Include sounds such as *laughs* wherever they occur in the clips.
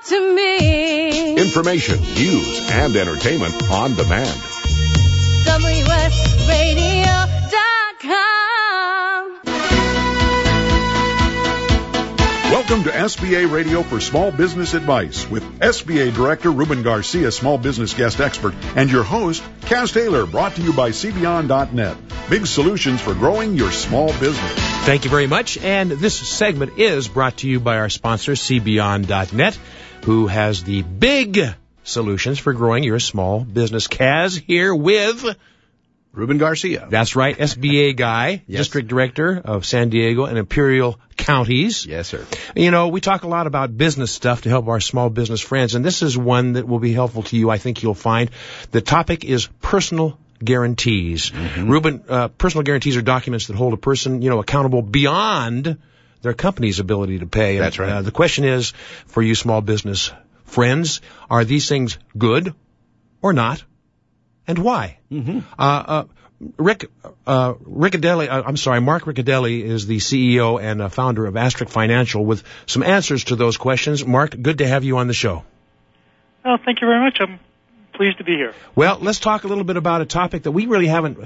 talk to me. Information, news, and entertainment on demand. WSRadio.com. Welcome to SBA Radio for Small Business Advice with SBA Director Ruben Garcia, Small Business Guest Expert, and your host, Kaz Taylor, brought to you by CBeyond.net. Big solutions for growing your small business. Thank you very much. And this segment is brought to you by our sponsor, CBeyond.net, who has the big solutions for growing your small business. Kaz here with, Ruben Garcia. that's right, SBA guy, *laughs* Yes. District Director of San Diego and Imperial Counties. Yes, sir. You know, we talk a lot about business stuff to help our small business friends, and this is one that will be helpful to you. I think you'll find the topic is personal guarantees. Ruben, uh, personal guarantees are documents that hold a person, you know, accountable beyond their company's ability to pay. That's right. Uh, the question is, for you small business friends, are these things good or not, and why? Mm-hmm. Uh, uh, Rick, uh, Riccadelli, uh, I'm sorry, Mark Riccadelli is the CEO and uh, founder of Asterisk Financial with some answers to those questions. Mark, good to have you on the show. Oh, thank you very much. I'm pleased to be here. Well, let's talk a little bit about a topic that we really haven't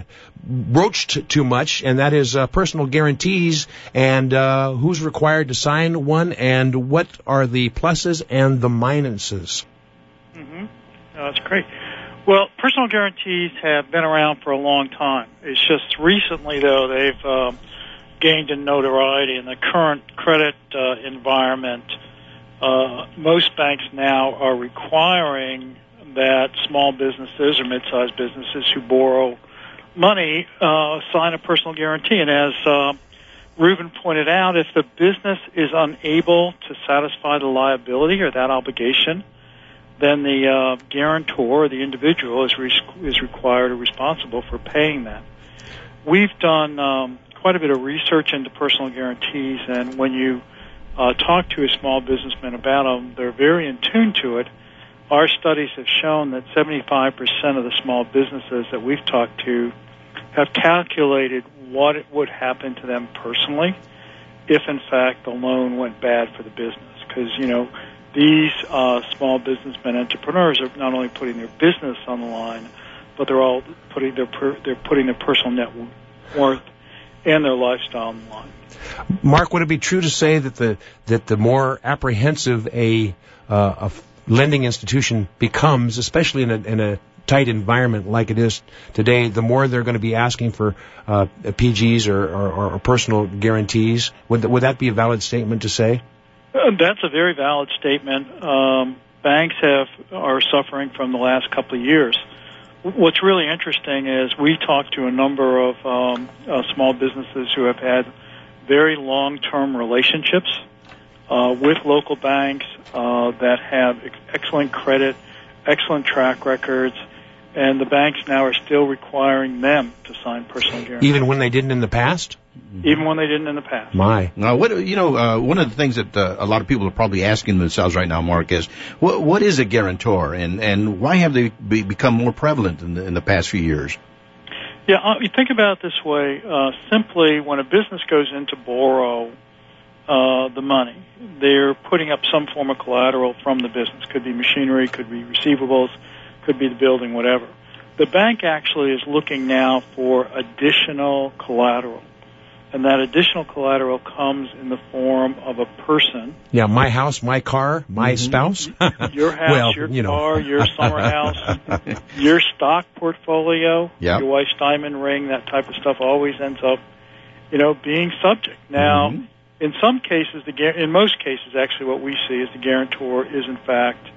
broached too much, and that is uh, personal guarantees and uh, who's required to sign one and what are the pluses and the minuses. hmm Oh, that's great. Well, personal guarantees have been around for a long time. It's just recently, though, they've um, gained in notoriety in the current credit uh, environment. Uh, most banks now are requiring that small businesses or mid-sized businesses who borrow money uh, sign a personal guarantee. And as uh, Ruben pointed out, if the business is unable to satisfy the liability or that obligation, then the uh, guarantor, the individual, is, re- is required or responsible for paying that. We've done um, quite a bit of research into personal guarantees, and when you uh, talk to a small businessman about them, they're very in tune to it. Our studies have shown that 75% of the small businesses that we've talked to have calculated what it would happen to them personally if, in fact, the loan went bad for the business. Because, you know, these uh, small businessmen, entrepreneurs, are not only putting their business on the line, but they're all putting their per- they're putting their personal net worth and their lifestyle on the line. Mark, would it be true to say that the that the more apprehensive a uh, a lending institution becomes, especially in a, in a tight environment like it is today, the more they're going to be asking for uh, PGs or, or, or personal guarantees? Would th- would that be a valid statement to say? Uh, That's a very valid statement. Um, banks have are suffering from the last couple of years. What's really interesting is we talked to a number of um, uh, small businesses who have had very long-term relationships uh, with local banks uh, that have ex- excellent credit, excellent track records, and the banks now are still requiring them to sign personal guarantees, Even when they didn't in the past? even when they didn't in the past. My. Now, what you know, uh, one of the things that uh, a lot of people are probably asking themselves right now, Mark, is what what is a guarantor, and and why have they be, become more prevalent in the, in the past few years? Yeah, uh, you think about it this way. Uh, simply, when a business goes in to borrow uh, the money, they're putting up some form of collateral from the business. Could be machinery, could be receivables, could be the building, whatever. The bank actually is looking now for additional collateral. And that additional collateral comes in the form of a person, Yeah, my house, my car, my spouse. *laughs* your house, well, your you know. car, your summer *laughs* house, your stock portfolio, Yep. your wife's diamond ring, that type of stuff always ends up, you know, being subject. Now, Mhm. In some cases, the in most cases, actually, what we see is the guarantor is in fact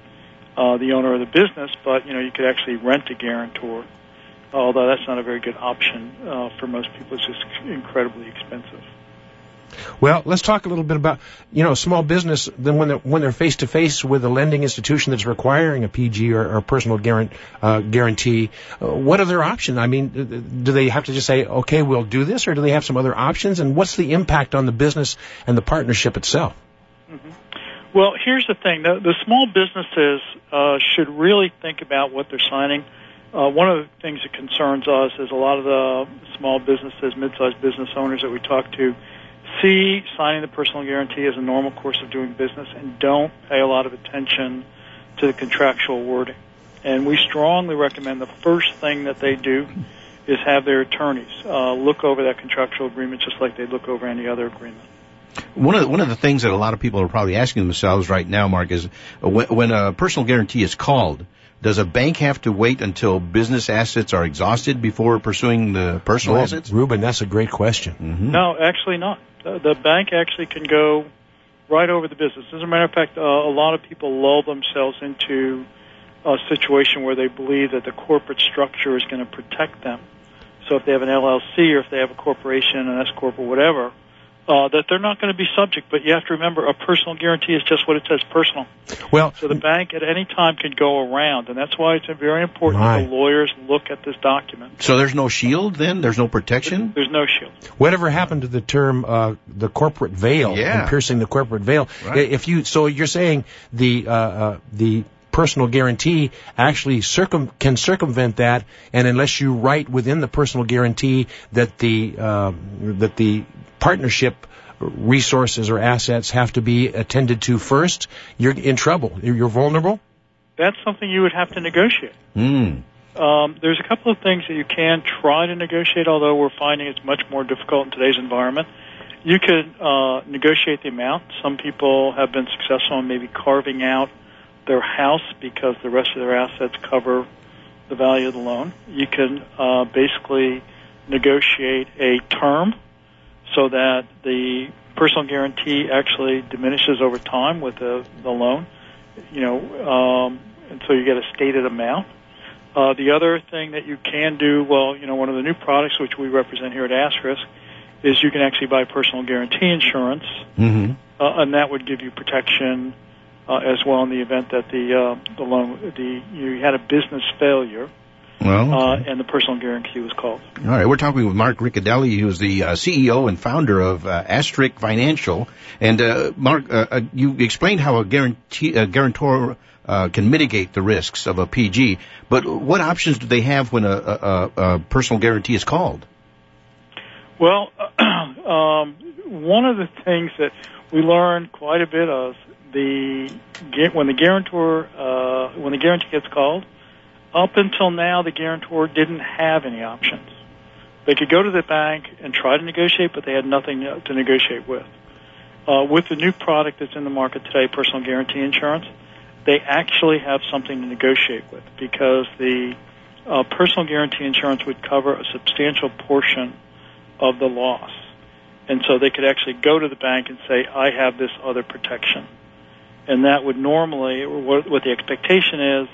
uh, the owner of the business, but you know, you could actually rent a guarantor. Although that's not a very good option uh, for most people, it's just incredibly expensive. Well, let's talk a little bit about you know small business. Then when they're when they're face to face with a lending institution that's requiring a PG or, or personal guarant, uh, guarantee, uh, what are their options? I mean, do they have to just say, okay, we'll do this, or do they have some other options? And what's the impact on the business and the partnership itself? Well, here's the thing: the, the small businesses uh, should really think about what they're signing. Uh, one of the things that concerns us is a lot of the small businesses, mid-sized business owners that we talk to, see signing the personal guarantee as a normal course of doing business and don't pay a lot of attention to the contractual wording. And we strongly recommend the first thing that they do is have their attorneys uh, look over that contractual agreement just like they look over any other agreement. One of the, one of the things that a lot of people are probably asking themselves right now, Mark, is uh, when, when a personal guarantee is called, does a bank have to wait until business assets are exhausted before pursuing the personal Well, assets? Ruben, that's a great question. hmm No, actually not. The, the bank actually can go right over the business. As a matter of fact, uh, a lot of people lull themselves into a situation where they believe that the corporate structure is going to protect them. So if they have an LLC or if they have a corporation, an S corp or whatever, uh, that they're not going to be subject. But you have to remember, a personal guarantee is just what it says, personal. Well, So the bank at any time can go around, and that's why it's very important Right. that the lawyers look at this document. So there's no shield then? There's no protection? There's no shield. whatever happened to the term uh, the corporate veil Yeah. and piercing the corporate veil? Right. If you so you're saying the uh, uh, the personal guarantee actually circum can circumvent that, and unless you write within the personal guarantee that the uh, that the partnership resources or assets have to be attended to first, you're in trouble. You're vulnerable. That's something you would have to negotiate. Mm. Um, there's a couple of things that you can try to negotiate, although we're finding it's much more difficult in today's environment. You could uh, negotiate the amount. Some people have been successful in maybe carving out their house because the rest of their assets cover the value of the loan. You can uh, basically negotiate a term so that the personal guarantee actually diminishes over time with the, the loan. You know, um, and so you get a stated amount. Uh, the other thing that you can do, well, you know, one of the new products which we represent here at Asterisk is you can actually buy personal guarantee insurance, hmm uh, and that would give you protection uh, as well in the event that the uh, the loan the you had a business failure Well, uh, and the personal guarantee was called. all right. We're talking with Mark Riccadelli, who's the uh, CEO and founder of uh, Asterisk Financial. And uh, Mark, uh, uh, you explained how a guarantee a guarantor uh, can mitigate the risks of a PG. But what options do they have when a, a, a personal guarantee is called? Well, *clears throat* um, one of the things that we learned quite a bit of the when the guarantor uh, when the guarantee gets called, up until now the guarantor didn't have any options. They could go to the bank and try to negotiate, but they had nothing to negotiate with. Uh, with the new product that's in the market today, personal guarantee insurance, they actually have something to negotiate with because the uh, personal guarantee insurance would cover a substantial portion of the loss. And so they could actually go to the bank and say, I have this other protection. And that would normally, what, what the expectation is,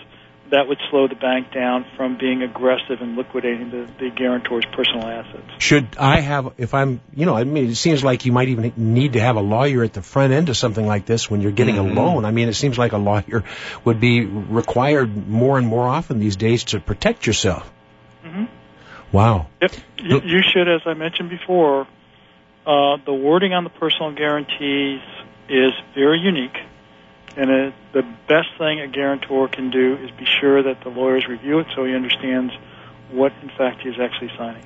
that would slow the bank down from being aggressive in liquidating the, the guarantor's personal assets. Should I have, if I'm, you know, I mean, it seems like you might even need to have a lawyer at the front end of something like this when you're getting Mhm. a loan. I mean, it seems like a lawyer would be required more and more often these days to protect yourself. Mhm. Wow. Yep. You, you should, as I mentioned before, uh, the wording on the personal guarantees is very unique. And it, the best thing a guarantor can do is be sure that the lawyers review it so he understands what, in fact, he is actually signing.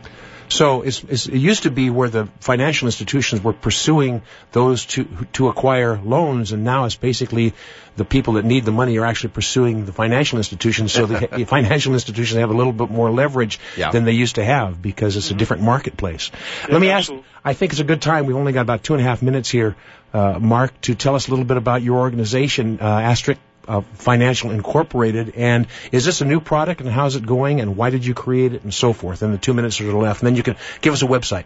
So it's, it's, it used to be where the financial institutions were pursuing those to to acquire loans, and now it's basically the people that need the money are actually pursuing the financial institutions. So the, *laughs* financial institutions have a little bit more leverage Yeah. than they used to have because it's a different marketplace. Let me ask. absolutely. I think it's a good time. We've only got about two and a half minutes here, uh, Mark, to tell us a little bit about your organization, uh, Asterisk uh, Financial Incorporated. And is this a new product, and how's it going, and why did you create it, and so forth? In the two minutes that are left, and then you can give us a website.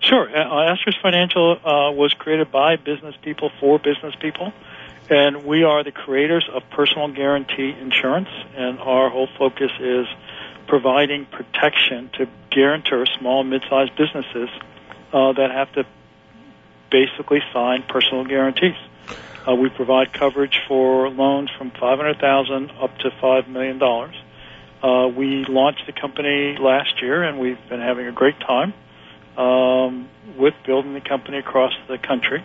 Sure. Uh, Asterisk Financial uh, was created by business people for business people, and we are the creators of personal guarantee insurance, and our whole focus is providing protection to guarantor small and mid-sized businesses uh, that have to basically sign personal guarantees. Uh, we provide coverage for loans from 500,000 up to $5 million. Uh, we launched the company last year, and we've been having a great time um, with building the company across the country.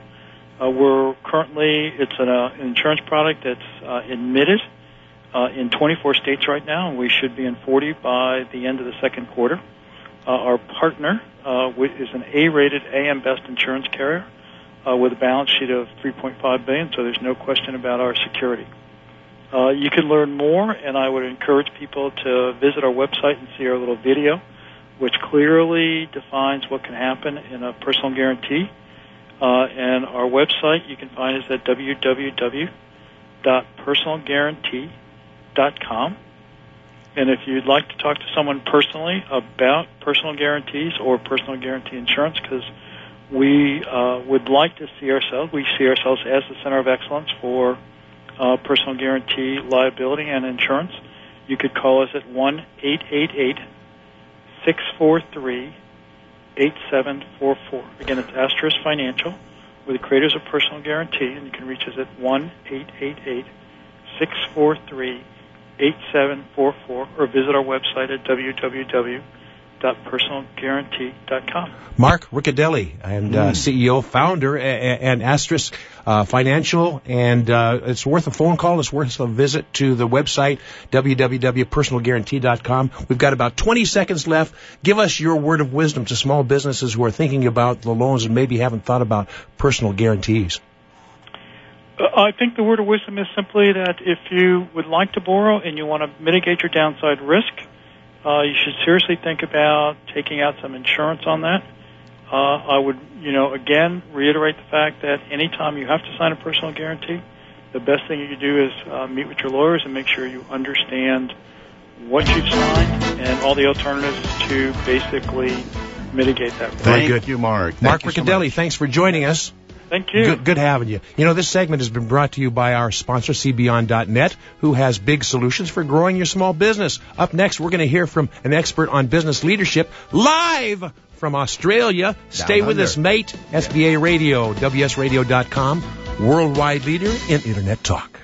Uh, we're currently it's an, uh, an insurance product that's uh, admitted uh, in 24 states right now, and we should be in 40 by the end of the second quarter. Uh, our partner uh, is an A-rated AM Best insurance carrier, uh, with a balance sheet of 3.5 billion, so there's no question about our security. Uh, you can learn more, and I would encourage people to visit our website and see our little video, which clearly defines what can happen in a personal guarantee. Uh, and our website you can find is at www.personalguarantee.com. And if you'd like to talk to someone personally about personal guarantees or personal guarantee insurance, because we uh, would like to see ourselves, we see ourselves as the center of excellence for uh, personal guarantee liability and insurance, you could call us at 1 888 643 8744. Again, it's Asterisk Financial. We're the creators of personal guarantee, and you can reach us at 1 888 643 8744 or visit our website at www.personalguarantee.com. Mark Riccadelli, and uh, CEO, founder, and, and Asterisk uh, Financial, and uh, it's worth a phone call. It's worth a visit to the website www.personalguarantee.com. We've got about 20 seconds left. Give us your word of wisdom to small businesses who are thinking about the loans and maybe haven't thought about personal guarantees. Uh, I think the word of wisdom is simply that if you would like to borrow and you want to mitigate your downside risk, uh, you should seriously think about taking out some insurance on that. Uh, I would, you know, again reiterate the fact that anytime you have to sign a personal guarantee, the best thing you can do is uh, meet with your lawyers and make sure you understand what you've signed and all the alternatives to basically mitigate that risk. Very Thank good. you, Mark. Mark Thank you so Riccadelli, much. thanks for joining us. Thank you. Good, good having you. You know, this segment has been brought to you by our sponsor, CBeyond.net, who has big solutions for growing your small business. Up next, we're going to hear from an expert on business leadership live from Australia. Stay with us, mate. SBA Radio, WSRadio.com, worldwide leader in Internet talk.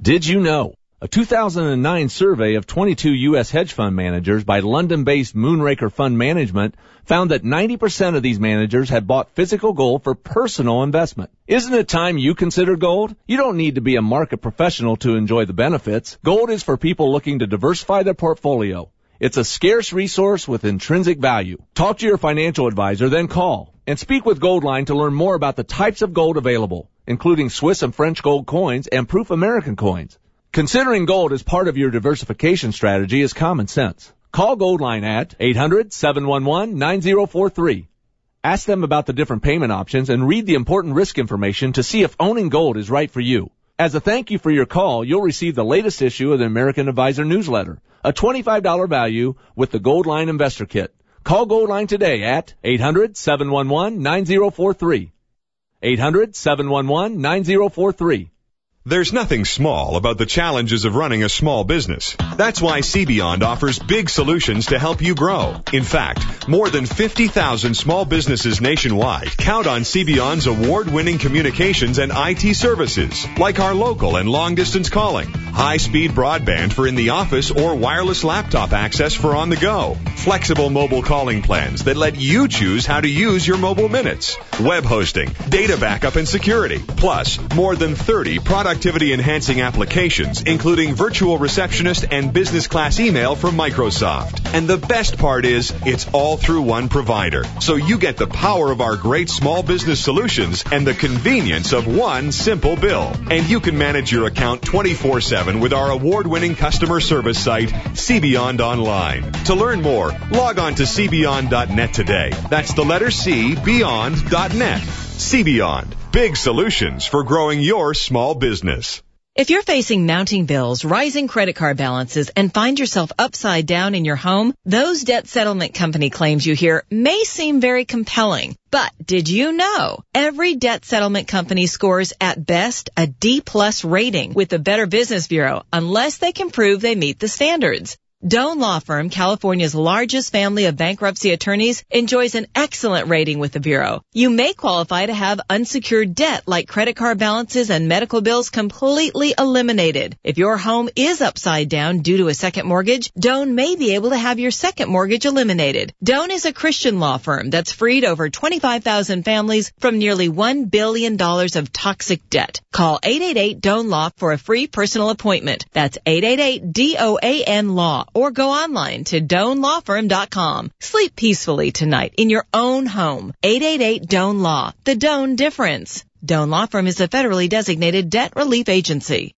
Did you know? A 2009 survey of 22 U.S. hedge fund managers by London-based Moonraker Fund Management found that 90% of these managers had bought physical gold for personal investment. Isn't it time you consider gold? You don't need to be a market professional to enjoy the benefits. Gold is for people looking to diversify their portfolio. It's a scarce resource with intrinsic value. Talk to your financial advisor, then call and speak with Goldline to learn more about the types of gold available, including Swiss and French gold coins and proof American coins. Considering gold as part of your diversification strategy is common sense. Call Goldline at 800-711-9043. Ask them about the different payment options and read the important risk information to see if owning gold is right for you. As a thank you for your call, you'll receive the latest issue of the American Advisor newsletter, a $25 value with the Goldline Investor Kit. Call Goldline today at 800-711-9043. 800-711-9043. There's nothing small about the challenges of running a small business. That's why CBeyond offers big solutions to help you grow. In fact, more than 50,000 small businesses nationwide count on CBeyond's award-winning communications and IT services, like our local and long-distance calling, high-speed broadband for in the office or wireless laptop access for on the go, flexible mobile calling plans that let you choose how to use your mobile minutes, web hosting, data backup and security, plus more than 30 productivity enhancing applications, including virtual receptionist and business class email from Microsoft. And the best part is, it's all through one provider. So you get the power of our great small business solutions and the convenience of one simple bill. And you can manage your account 24-7 with our award-winning customer service site, CBeyond Online. To learn more, log on to cbeyond.net today. That's the letter C, beyond.net. CBeyond. Big solutions for growing your small business. If you're facing mounting bills, rising credit card balances, and find yourself upside down in your home, those debt settlement company claims you hear may seem very compelling. But did you know every debt settlement company scores at best a D plus rating with the Better Business Bureau unless they can prove they meet the standards? Doan Law Firm, California's largest family of bankruptcy attorneys, enjoys an excellent rating with the Bureau. You may qualify to have unsecured debt like credit card balances and medical bills completely eliminated. If your home is upside down due to a second mortgage, Doan may be able to have your second mortgage eliminated. Doan is a Christian law firm that's freed over 25,000 families from nearly $1 billion of toxic debt. Call 888 Doan Law for a free personal appointment. That's 888 DOAN Law or go online to doanlawfirm.com. Sleep peacefully tonight in your own home. 888 Doan Law. The Doan difference. Doan Law Firm is a federally designated debt relief agency.